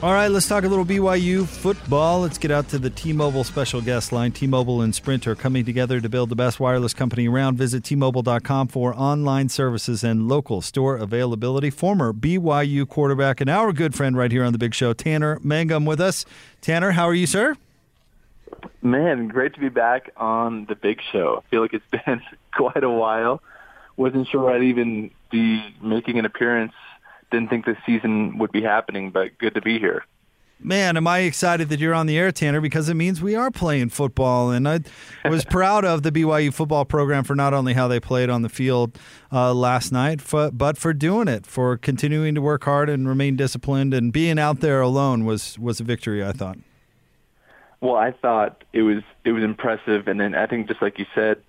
All right, let's talk a little BYU football. Let's get out to the T-Mobile special guest line. T-Mobile and Sprint are coming together to build the best wireless company around. Visit T-Mobile.com for online services and local store availability. Former BYU quarterback and our good friend right here on the Big Show, Tanner Mangum, with us. Tanner, how are you, sir? Man, great to be back on the Big Show. I feel like it's been quite a while. Wasn't sure I'd even be making an appearance didn't think this season would be happening, but good to be here. Man, am I excited that you're on the air, Tanner, because it means we are playing football. And I was proud of the BYU football program for not only how they played on the field uh, last night, but for doing it, for continuing to work hard and remain disciplined. And being out there alone was, was a victory, I thought. Well, I thought it was it was impressive, and then I think just like you said,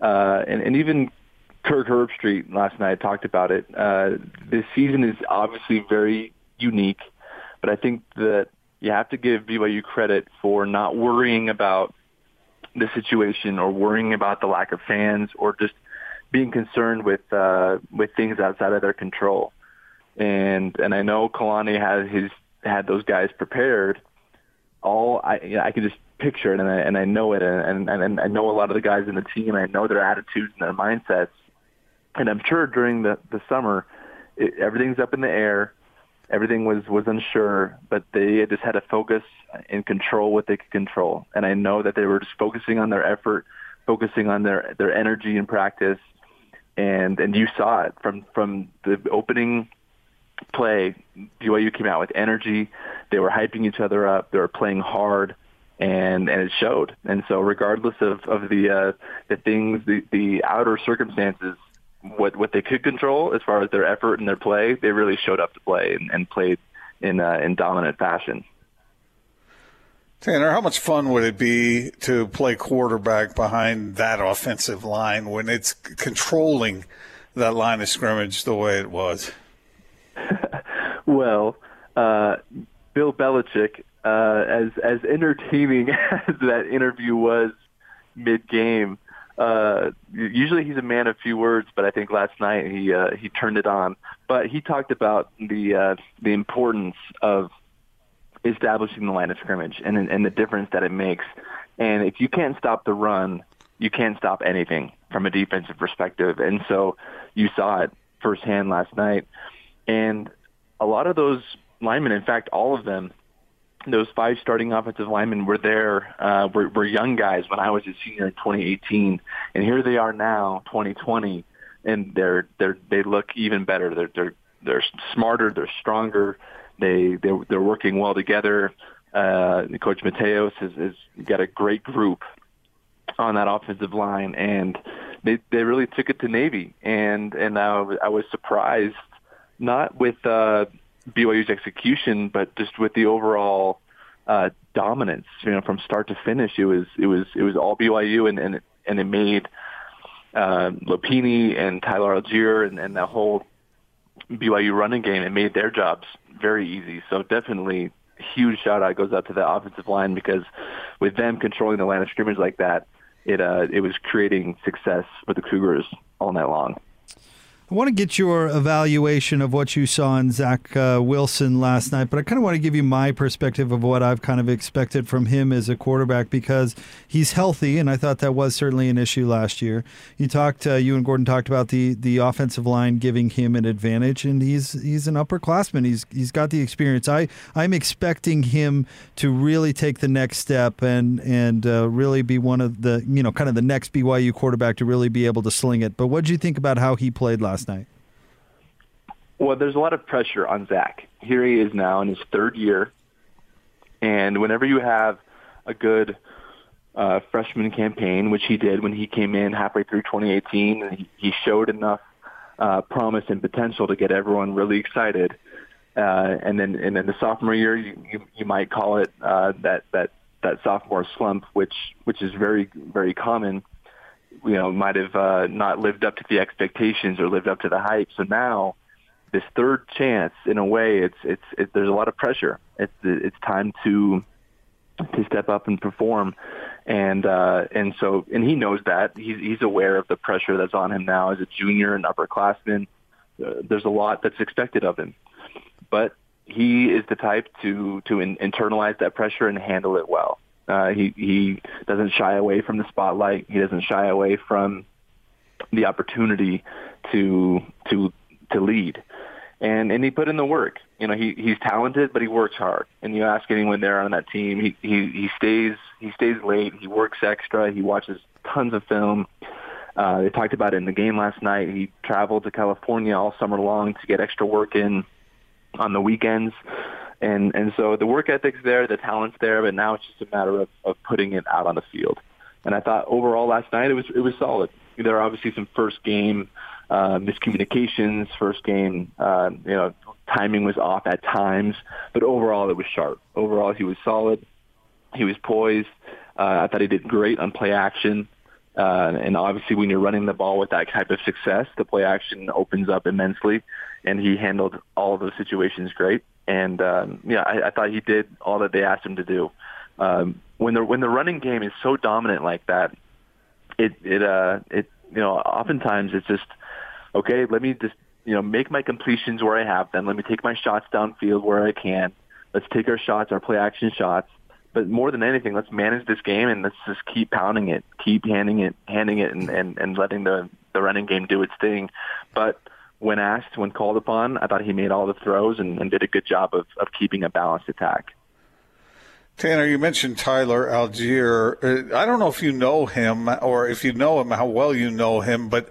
uh, and, and even Kirk Herbstreit last night talked about it. Uh, this season is obviously very unique, but I think that you have to give BYU credit for not worrying about the situation or worrying about the lack of fans or just being concerned with uh, with things outside of their control. And and I know Kalani had his had those guys prepared. All I you know, I can just picture it and I and I know it and, and and I know a lot of the guys in the team. I know their attitudes and their mindsets and I'm sure during the the summer, it, everything's up in the air. Everything was was unsure, but they just had to focus and control what they could control. And I know that they were just focusing on their effort, focusing on their their energy and practice, and and you saw it from from the opening play. BYU came out with energy. They were hyping each other up. They were playing hard and and it showed. And so, regardless of of the uh, the things, the the outer circumstances what what they could control as far as their effort and their play, they really showed up to play and, and played in uh, in dominant fashion. Tanner, how much fun would it be to play quarterback behind that offensive line when it's controlling that line of scrimmage the way it was? well, uh, Bill Belichick, uh, as as entertaining as that interview was mid game, uh, usually he's a man of few words, but I think last night he uh, he turned it on. But he talked about the uh, the importance of establishing the line of scrimmage and and the difference that it makes. And if you can't stop the run, you can't stop anything from a defensive perspective. And so you saw it firsthand last night. And a lot of those linemen, in fact, all of them, those five starting offensive linemen were there, uh, were, were young guys when I was a senior in 2018, and here they are now, 2020, and they're they're they look even better. They're they're they're smarter, they're stronger, they they're, they're working well together. Uh, Coach Mateos has, has got a great group on that offensive line, and they they really took it to Navy, and and I, I was surprised not with uh, BYU's execution, but just with the overall uh, dominance, you know, from start to finish, it was it was it was all BYU, and and it, and it made uh, Lopini and Tyler Allgeier and, and that whole BYU running game. It made their jobs very easy. So definitely, huge shout out goes out to the offensive line because with them controlling the line of scrimmage like that, it uh, it was creating success for the Cougars all night long. I want to get your evaluation of what you saw in Zach uh, Wilson last night, but I kind of want to give you my perspective of what I've kind of expected from him as a quarterback because he's healthy, and I thought that was certainly an issue last year. You talked, uh, you and Gordon talked about the the offensive line giving him an advantage, and he's he's an upperclassman. He's he's got the experience. I I'm expecting him to really take the next step and and uh, really be one of the you know kind of the next BYU quarterback to really be able to sling it. But what did you think about how he played last? Last night? Well, there's a lot of pressure on Zach. Here he is now in his third year, and whenever you have a good uh, freshman campaign, which he did when he came in halfway through 2018, and he, showed enough uh, promise and potential to get everyone really excited. Uh, and then, and then the sophomore year, you, you, you might call it uh, that that that sophomore slump, which which is very very common you know might have uh, not lived up to the expectations or lived up to the hype. So now this third chance, in a way, it's it's it, there's a lot of pressure. It's it's time to to step up and perform, and uh, and so and he knows that he's he's aware of the pressure that's on him now as a junior and upperclassman. Uh, there's a lot that's expected of him, but he is the type to to in, internalize that pressure and handle it well. Uh, he he doesn't shy away from the spotlight. He doesn't shy away from the opportunity to to to lead. And and he put in the work. You know, he he's talented, but he works hard. And you ask anyone there on that team, he he he stays he stays late. He works extra. He watches tons of film. Uh, they talked about it in the game last night. He traveled to California all summer long to get extra work in on the weekends. And and so the work ethic's there, the talent's there, but now it's just a matter of, of putting it out on the field. And I thought overall last night it was it was solid. There are obviously some first game uh, miscommunications, first game uh, you know timing was off at times, but overall it was sharp. Overall he was solid. He was poised. Uh, I thought he did great on play action. Uh, and obviously, when you're running the ball with that type of success, the play action opens up immensely. And he handled all of those situations great. And um, yeah, I, I thought he did all that they asked him to do. Um, when the when the running game is so dominant like that, it it uh it you know oftentimes it's just okay. Let me just you know make my completions where I have them. Let me take my shots downfield where I can. Let's take our shots, our play action shots, but more than anything, let's manage this game and let's just keep pounding it, keep handing it, handing it, and and, and letting the the running game do its thing. But when asked, when called upon, I thought he made all the throws and, and did a good job of, of keeping a balanced attack. Tanner, you mentioned Tyler Allgeier. Uh, I don't know if you know him or if you know him, how well you know him, but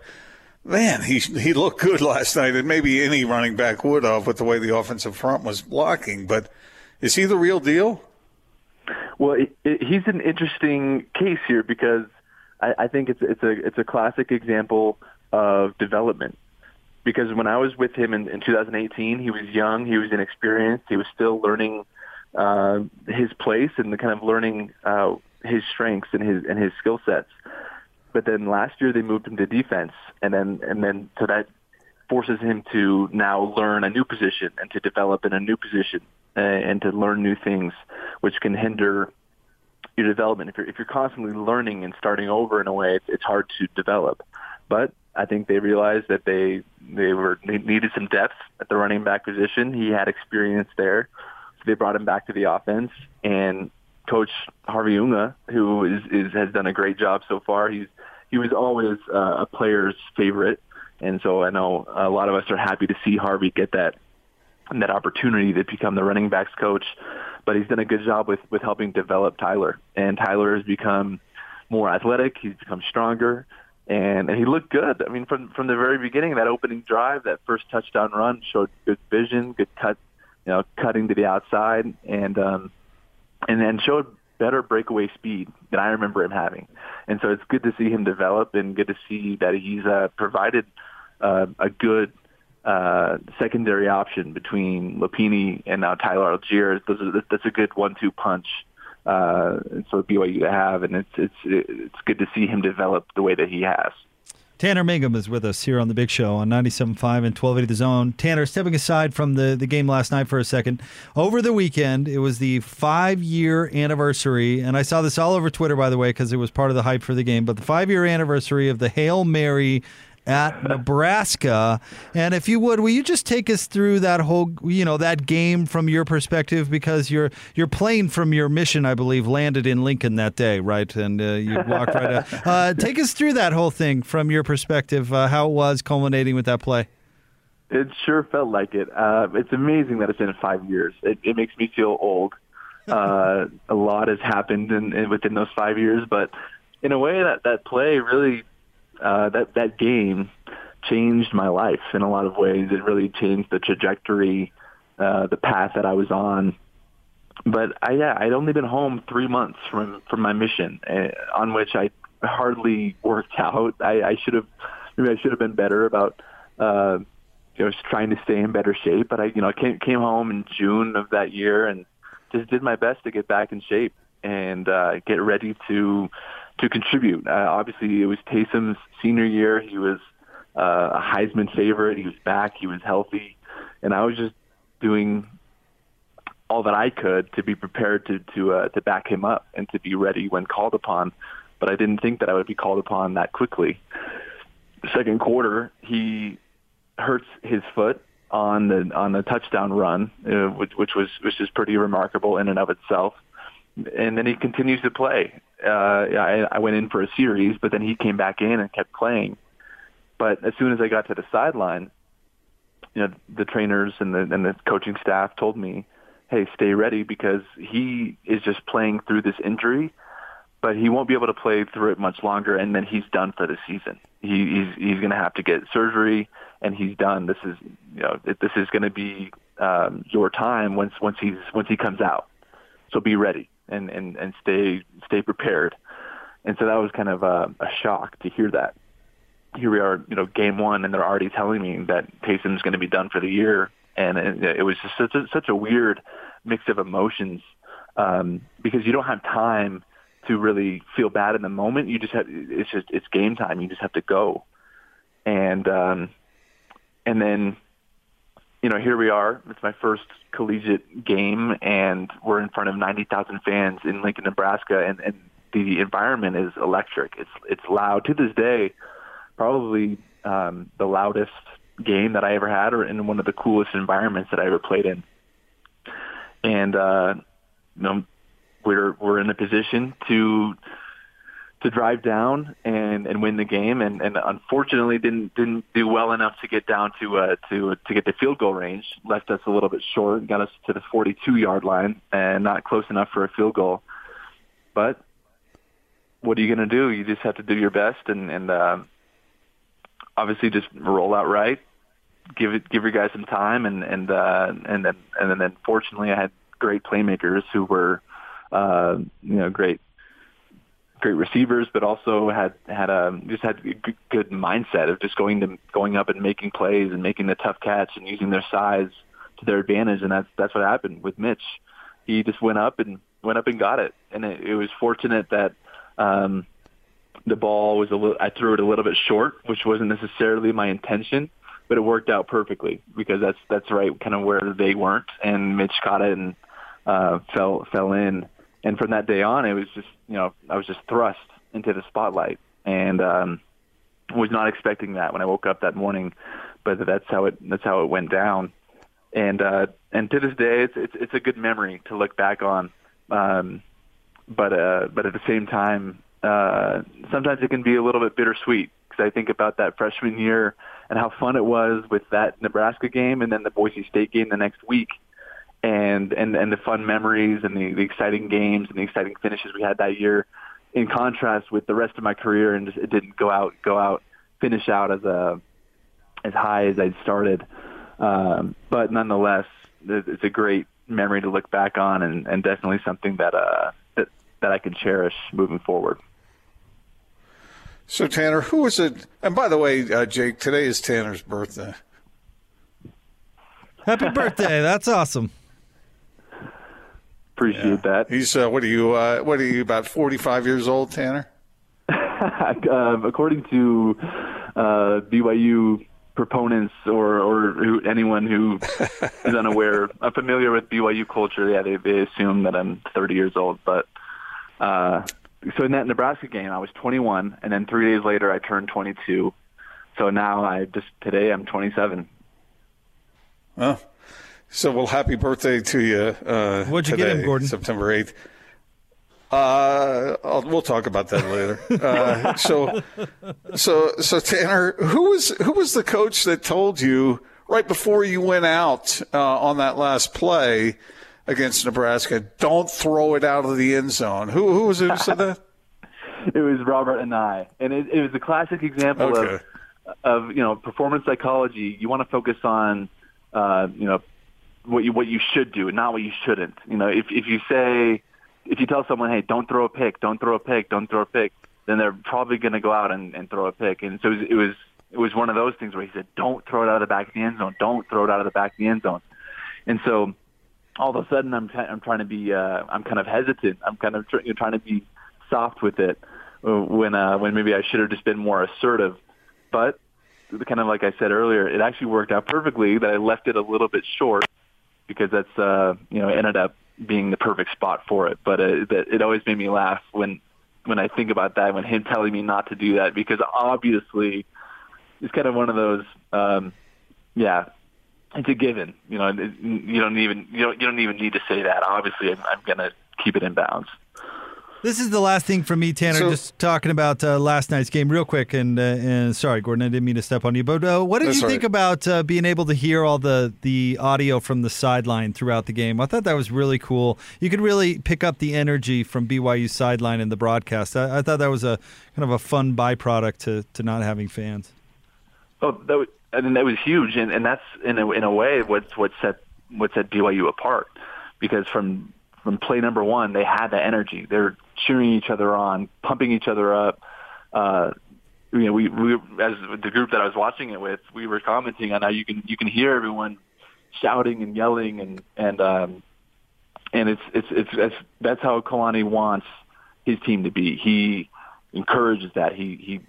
man, he he looked good last night, and maybe any running back would have with the way the offensive front was blocking. But is he the real deal? Well, it, it, he's an interesting case here because I, I think it's it's a it's a classic example of development. Because when I was with him in, in 2018, he was young, he was inexperienced, he was still learning uh, his place and the kind of learning uh, his strengths and his and his skill sets. But then last year they moved him to defense, and then and then so that forces him to now learn a new position and to develop in a new position and to learn new things, which can hinder your development. If you're if you're constantly learning and starting over in a way, it's, it's hard to develop. But I think they realized that they they were they needed some depth at the running back position. He had experience there, so they brought him back to the offense. And Coach Harvey Unga, who is, is has done a great job so far. He's he was always uh, a player's favorite and so I know a lot of us are happy to see Harvey get that that opportunity to become the running backs coach. But he's done a good job with with helping develop Tyler, and Tyler has become more athletic. He's become stronger, and, and he looked good. I mean, from from the very beginning, that opening drive, that first touchdown run showed good vision, good cut, you know, cutting to the outside, and um, and then showed better breakaway speed than I remember him having. And so it's good to see him develop and good to see that he's uh, provided uh, a good uh, secondary option between Lopini and now Tyler Allgeier. Those that's a good one-two punch uh, for BYU to have, and it's it's it's good to see him develop the way that he has. Tanner Mangum is with us here on the Big Show on 97.5 and 1280 The Zone. Tanner, stepping aside from the, the game last night for a second, over the weekend, it was the five year anniversary, and I saw this all over Twitter, by the way, because it was part of the hype for the game, but the five year anniversary of the Hail Mary at Nebraska. And if you would, will you just take us through that whole, you know, that game from your perspective? Because your your plane from your mission, I believe, landed in Lincoln that day, right? And uh, you walked right out. Uh, take us through that whole thing from your perspective, uh, how it was culminating with that play. It sure felt like it. Uh, it's amazing that it's been five years. It, it makes me feel old. Uh, a lot has happened in, in, within those five years, but in a way, that that play really uh, that that game changed my life in a lot of ways. It really changed the trajectory, uh, the path that I was on. But I, yeah, I'd only been home three months from from my mission, uh, on which I hardly worked out. I, I should have maybe I should have been better about uh, you know trying to stay in better shape. But I you know came came home in June of that year and just did my best to get back in shape and uh, get ready to to contribute. Uh, obviously, it was Taysom's senior year. He was uh, a Heisman favorite. He was back. He was healthy, and I was just doing all that I could to be prepared to to uh, to back him up and to be ready when called upon. But I didn't think that I would be called upon that quickly. Second quarter, he hurts his foot on the on the touchdown run, uh, which, which was which is pretty remarkable in and of itself. And then he continues to play. Uh, I, I went in for a series, but then he came back in and kept playing. But as soon as I got to the sideline, you know, the trainers and the and the coaching staff told me, "Hey, stay ready because he is just playing through this injury, but he won't be able to play through it much longer, and then he's done for the season. He, he's he's going to have to get surgery, and he's done. This is you know this is going to be um, your time once once he's once he comes out. So be ready and and and stay stay prepared." And so that was kind of a, a shock to hear that here we are, you know, game one, and they're already telling me that Taysom's going to be done for the year, and it, it was just such a, such a weird mix of emotions um, because you don't have time to really feel bad in the moment. You just have it's just it's game time. You just have to go, and um, and then you know here we are. It's my first collegiate game, and we're in front of ninety thousand fans in Lincoln, Nebraska, and and the environment is electric. It's it's loud to this day probably um, the loudest game that I ever had, or in one of the coolest environments that I ever played in. And uh, you know, we're we're in a position to to drive down and and win the game, and and unfortunately didn't didn't do well enough to get down to uh, to to get the field goal range. Left us a little bit short, got us to the 42 yard line, and not close enough for a field goal. But what are you going to do? You just have to do your best, and and uh, obviously just roll out right, give it give your guys some time, and and uh, and then and then fortunately I had great playmakers who were uh, you know great great receivers, but also had had a just had a good mindset of just going to going up and making plays and making the tough catch and using their size to their advantage, and that's that's what happened with Mitch. He just went up and went up and got it, and it, it was fortunate that um, the ball was a little, I threw it a little bit short, which wasn't necessarily my intention, but it worked out perfectly because that's, that's right kind of where they weren't. And Mitch caught it and, uh, fell, fell in. And from that day on, it was just, you know, I was just thrust into the spotlight and, um, was not expecting that when I woke up that morning, but that's how it, that's how it went down. And, uh, and to this day, it's, it's, it's a good memory to look back on. Um, but, uh, but at the same time, uh, sometimes it can be a little bit bittersweet because I think about that freshman year and how fun it was with that Nebraska game and then the Boise State game the next week, and and and the fun memories and the, the exciting games and the exciting finishes we had that year. In contrast with the rest of my career, and just it didn't go out go out finish out as a as high as I'd started. Um, but nonetheless, it's a great memory to look back on, and, and definitely something that uh, that that I can cherish moving forward. So Tanner, who was it? And by the way, uh, Jake, today is Tanner's birthday. Happy birthday! That's awesome. Appreciate yeah. that. He's uh, what are you? Uh, what are you? About forty-five years old, Tanner. um, according to uh, BYU proponents or or who, anyone who is unaware, unfamiliar with BYU culture, yeah, they they assume that I'm 30 years old, but uh, so in that Nebraska game, I was 21, and then three days later, I turned 22. So now I just today I'm 27. Oh, so well, happy birthday to you. Uh, What'd you today, get him, Gordon? September 8th. Uh, I'll, we'll talk about that later. Uh, so, so, so Tanner, who was who was the coach that told you right before you went out uh, on that last play? against Nebraska. Don't throw it out of the end zone. Who who was it who said that? it was Robert Anae, and it, it was a classic example okay. of of you know performance psychology. You want to focus on uh, you know what you what you should do, not what you shouldn't. You know, if if you say if you tell someone, hey, don't throw a pick, don't throw a pick, don't throw a pick, then they're probably going to go out and, and throw a pick. And so it was, it was it was one of those things where he said, don't throw it out of the back of the end zone, don't throw it out of the back of the end zone. And so all of a sudden I'm I'm trying to be uh, I'm kind of hesitant. I'm kind of tr- trying to be soft with it uh, when uh, when maybe I should have just been more assertive. But kind of like I said earlier, it actually worked out perfectly that I left it a little bit short because that's uh, you know ended up being the perfect spot for it. But uh, it, it always made me laugh when when I think about that when him telling me not to do that because obviously it's kind of one of those um, yeah it's a given. You know, it, you don't even you don't you don't even need to say that. Obviously, I'm, I'm going to keep it in bounds. This is the last thing for me, Tanner. So, just talking about uh, last night's game, real quick. And uh, and sorry, Gordon, I didn't mean to step on you. But uh, what did you think right. about uh, being able to hear all the the audio from the sideline throughout the game? I thought that was really cool. You could really pick up the energy from BYU sideline in the broadcast. I, I thought that was a kind of a fun byproduct to to not having fans. Oh, that was, I mean that was huge, and, and that's in a, in a way what's what set what set BYU apart because from from play number one, they had the energy. They're cheering each other on, pumping each other up. Uh, you know, we, we as the group that I was watching it with, we were commenting on how you can you can hear everyone shouting and yelling and and um, and it's it's it's, it's that's how Kalani wants his team to be. He encourages that. He he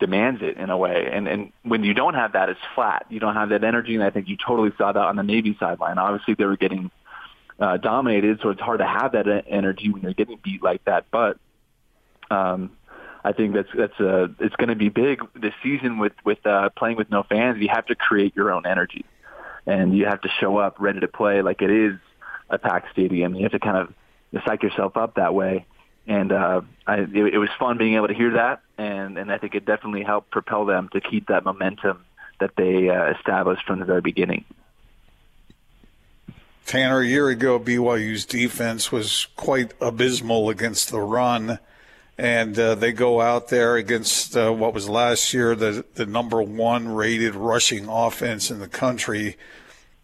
demands it in a way. And and when you don't have that, it's flat. You don't have that energy, and I think you totally saw that on the Navy sideline. Obviously, they were getting uh, dominated, so it's hard to have that energy when you're getting beat like that. But um, I think that's that's a it's going to be big this season with with uh, playing with no fans. You have to create your own energy, and you have to show up ready to play like it is a packed stadium. You have to kind of psych yourself up that way. And uh, I, it, it was fun being able to hear that, and and I think it definitely helped propel them to keep that momentum that they uh, established from the very beginning. Tanner, a year ago, BYU's defense was quite abysmal against the run, and uh, they go out there against uh, what was last year the the number one rated rushing offense in the country,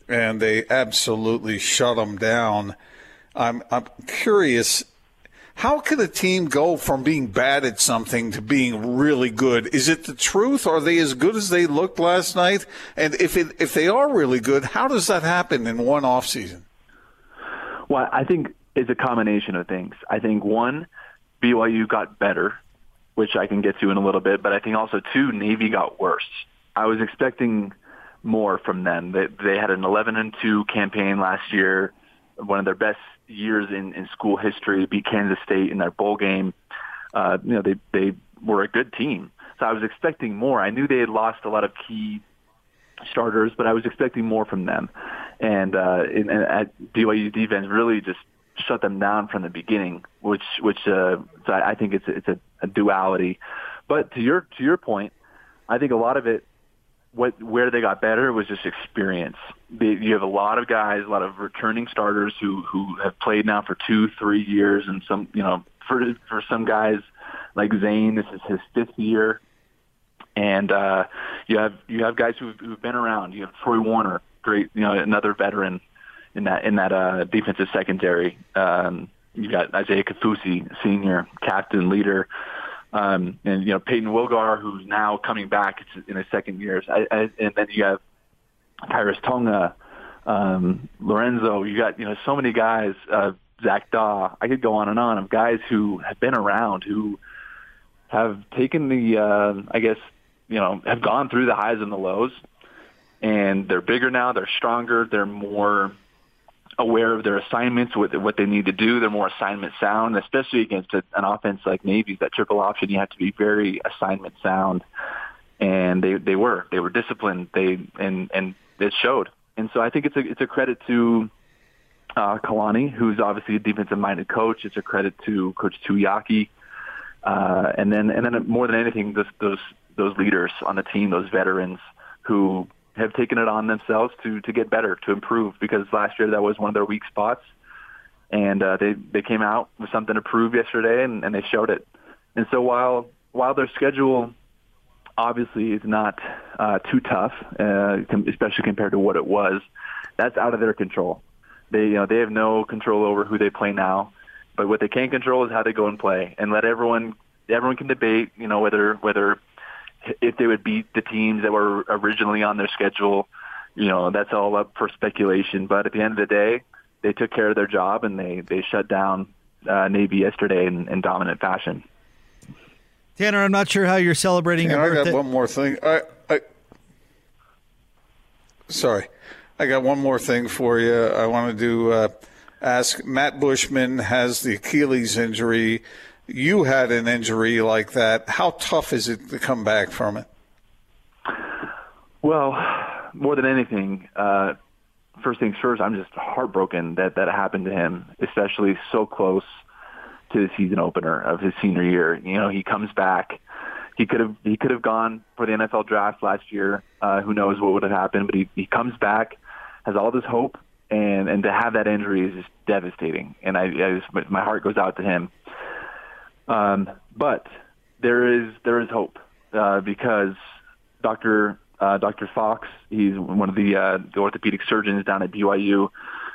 and they absolutely shut them down. I'm I'm curious how can a team go from being bad at something to being really good? Is it the truth? Are they as good as they looked last night? And if it, if they are really good, how does that happen in one off season? Well, I think it's a combination of things. I think one, BYU got better, which I can get to in a little bit, but I think also two, Navy got worse. I was expecting more from them. They, they had an 11 and 2 campaign last year, one of their best years in, in school history, beat Kansas State in their bowl game. Uh, you know, they they were a good team. So I was expecting more. I knew they had lost a lot of key starters, but I was expecting more from them. And uh, and, and at BYU defense really just shut them down from the beginning, which which uh, so I, think it's it's a, a duality. But to your to your point, I think a lot of it what where they got better was just experience. You have a lot of guys, a lot of returning starters who who have played now for two, three years, and some you know for for some guys like Zayne, this is his fifth year, and uh, you have you have guys who've, who've been around. You have Troy Warner, great, you know, another veteran in that in that uh, defensive secondary. Um, you got Isaiah Kaufusi, senior captain, leader. Um, and you know Payton Wilgar, who's now coming back in his second year, I, I, and then you have Khyiris Tonga, um, Lorenzo. You got you know so many guys. Uh, Zach Dawe. I could go on and on of guys who have been around who have taken the uh, I guess you know have gone through the highs and the lows, and they're bigger now. They're stronger. They're more aware of their assignments, what, what they need to do. They're more assignment sound, especially against an offense like Navy's, that triple option. You have to be very assignment sound, and they they were they were disciplined. They and and it showed. And so I think it's a it's a credit to uh, Kalani, who's obviously a defensive minded coach. It's a credit to Coach Tuiaki, uh, and then and then more than anything, those those those leaders on the team, those veterans who have taken it on themselves to to get better, to improve. Because last year that was one of their weak spots, and uh, they they came out with something to prove yesterday, and, and they showed it. And so while while their schedule obviously is not uh, too tough, uh, especially compared to what it was, that's out of their control. They you know they have no control over who they play now, but what they can control is how they go and play, and let everyone everyone can debate you know whether whether if they would beat the teams that were originally on their schedule, you know, that's all up for speculation. But at the end of the day, they took care of their job and they, they shut down uh, Navy yesterday in, in dominant fashion. Tanner, I'm not sure how you're celebrating your birthday. I got one more thing. I, I, sorry, I got one more thing for you. I wanted to uh, ask. Matt Bushman has the Achilles injury you had an injury like that. How tough is it to come back from it? Well, more than anything, uh, first things first, I'm just heartbroken that that happened to him, especially so close to the season opener of his senior year. You know, he comes back. He could have he could have gone for the NFL draft last year. Uh, who knows what would have happened? But he, he comes back, has all this hope, and and to have that injury is just devastating. And I, I just, my heart goes out to him. Um, but there is there is hope uh, because Dr. Uh, Dr. Fox, he's one of the, uh, the orthopedic surgeons down at BYU,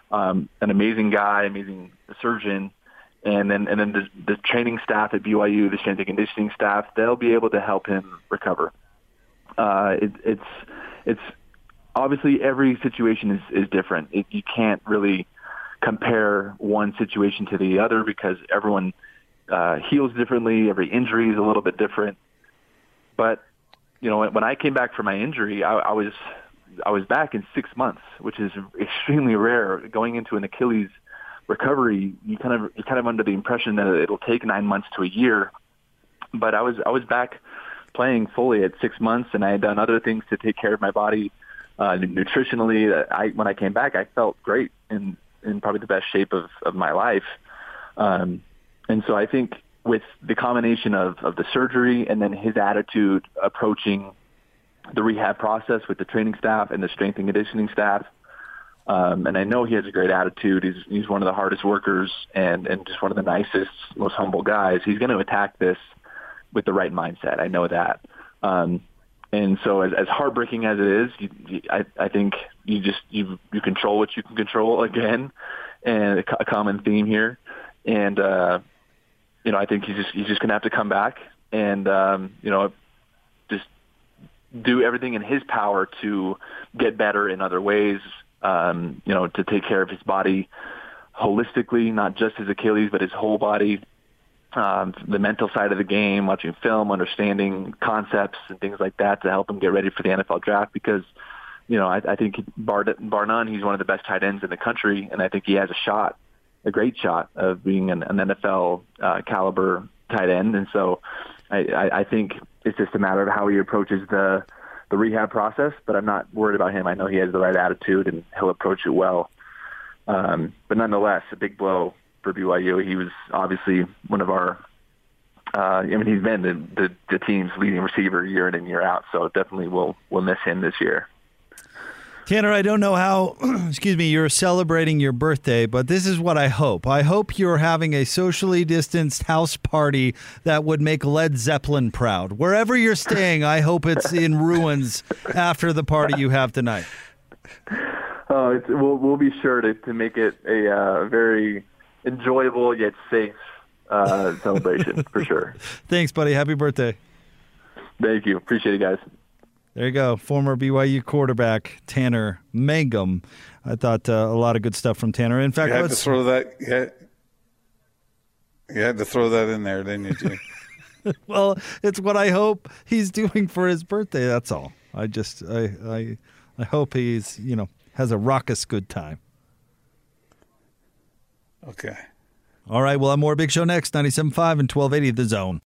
um, an amazing guy, amazing surgeon, and then and then the, the training staff at BYU, the strength and conditioning staff, they'll be able to help him recover. Uh, it, it's it's obviously every situation is is different. It, you can't really compare one situation to the other because everyone uh, heals differently. Every injury is a little bit different. But you know, when I came back from my injury, I, I was I was back in six months, which is extremely rare. Going into an Achilles recovery, you kind of you're kind of under the impression that it'll take nine months to a year. But I was I was back playing fully at six months, and I had done other things to take care of my body uh, nutritionally. I when I came back, I felt great in in probably the best shape of of my life. Um, and so I think with the combination of, of the surgery and then his attitude approaching the rehab process with the training staff and the strength and conditioning staff. Um, and I know he has a great attitude. He's he's one of the hardest workers and and just one of the nicest, most humble guys. He's going to attack this with the right mindset. I know that. Um, and so, as, as heartbreaking as it is, you, you, I I think you just you you control what you can control again, and a, common theme here. And uh, you know, I think he's just he's just gonna have to come back and um, you know just do everything in his power to get better in other ways. Um, you know, to take care of his body holistically, not just his Achilles, but his whole body. Um, the mental side of the game, watching film, understanding concepts and things like that to help him get ready for the NFL draft. Because, you know, I, I think bar, bar none, he's one of the best tight ends in the country, and I think he has a shot a great shot of being an, an NFL uh, caliber tight end. And so I, I, think it's just a matter of how he approaches the the rehab process. But I'm not worried about him. I know he has the right attitude and he'll approach it well. Um, but nonetheless, a big blow for BYU. He was obviously one of our. Uh, I mean, he's been the, the the team's leading receiver year in and year out. So definitely we'll we'll miss him this year. Tanner, I don't know how, excuse me, you're celebrating your birthday, but this is what I hope. I hope you're having a socially distanced house party that would make Led Zeppelin proud. Wherever you're staying, I hope it's in ruins after the party you have tonight. Oh, it's, we'll, we'll be sure to, to make it a uh, very enjoyable yet safe uh, celebration for sure. Thanks, buddy. Happy birthday. Thank you. Appreciate it, guys. There you go. Former BYU quarterback Tanner Mangum. I thought uh, a lot of good stuff from Tanner. In fact, you had to throw that. You had, you had to throw that in there, didn't you, well, it's what I hope he's doing for his birthday. That's all. I just I I I hope he's you know has a raucous good time. Okay. All right. We'll have more Big Show next. 97.5 and 1280 The Zone.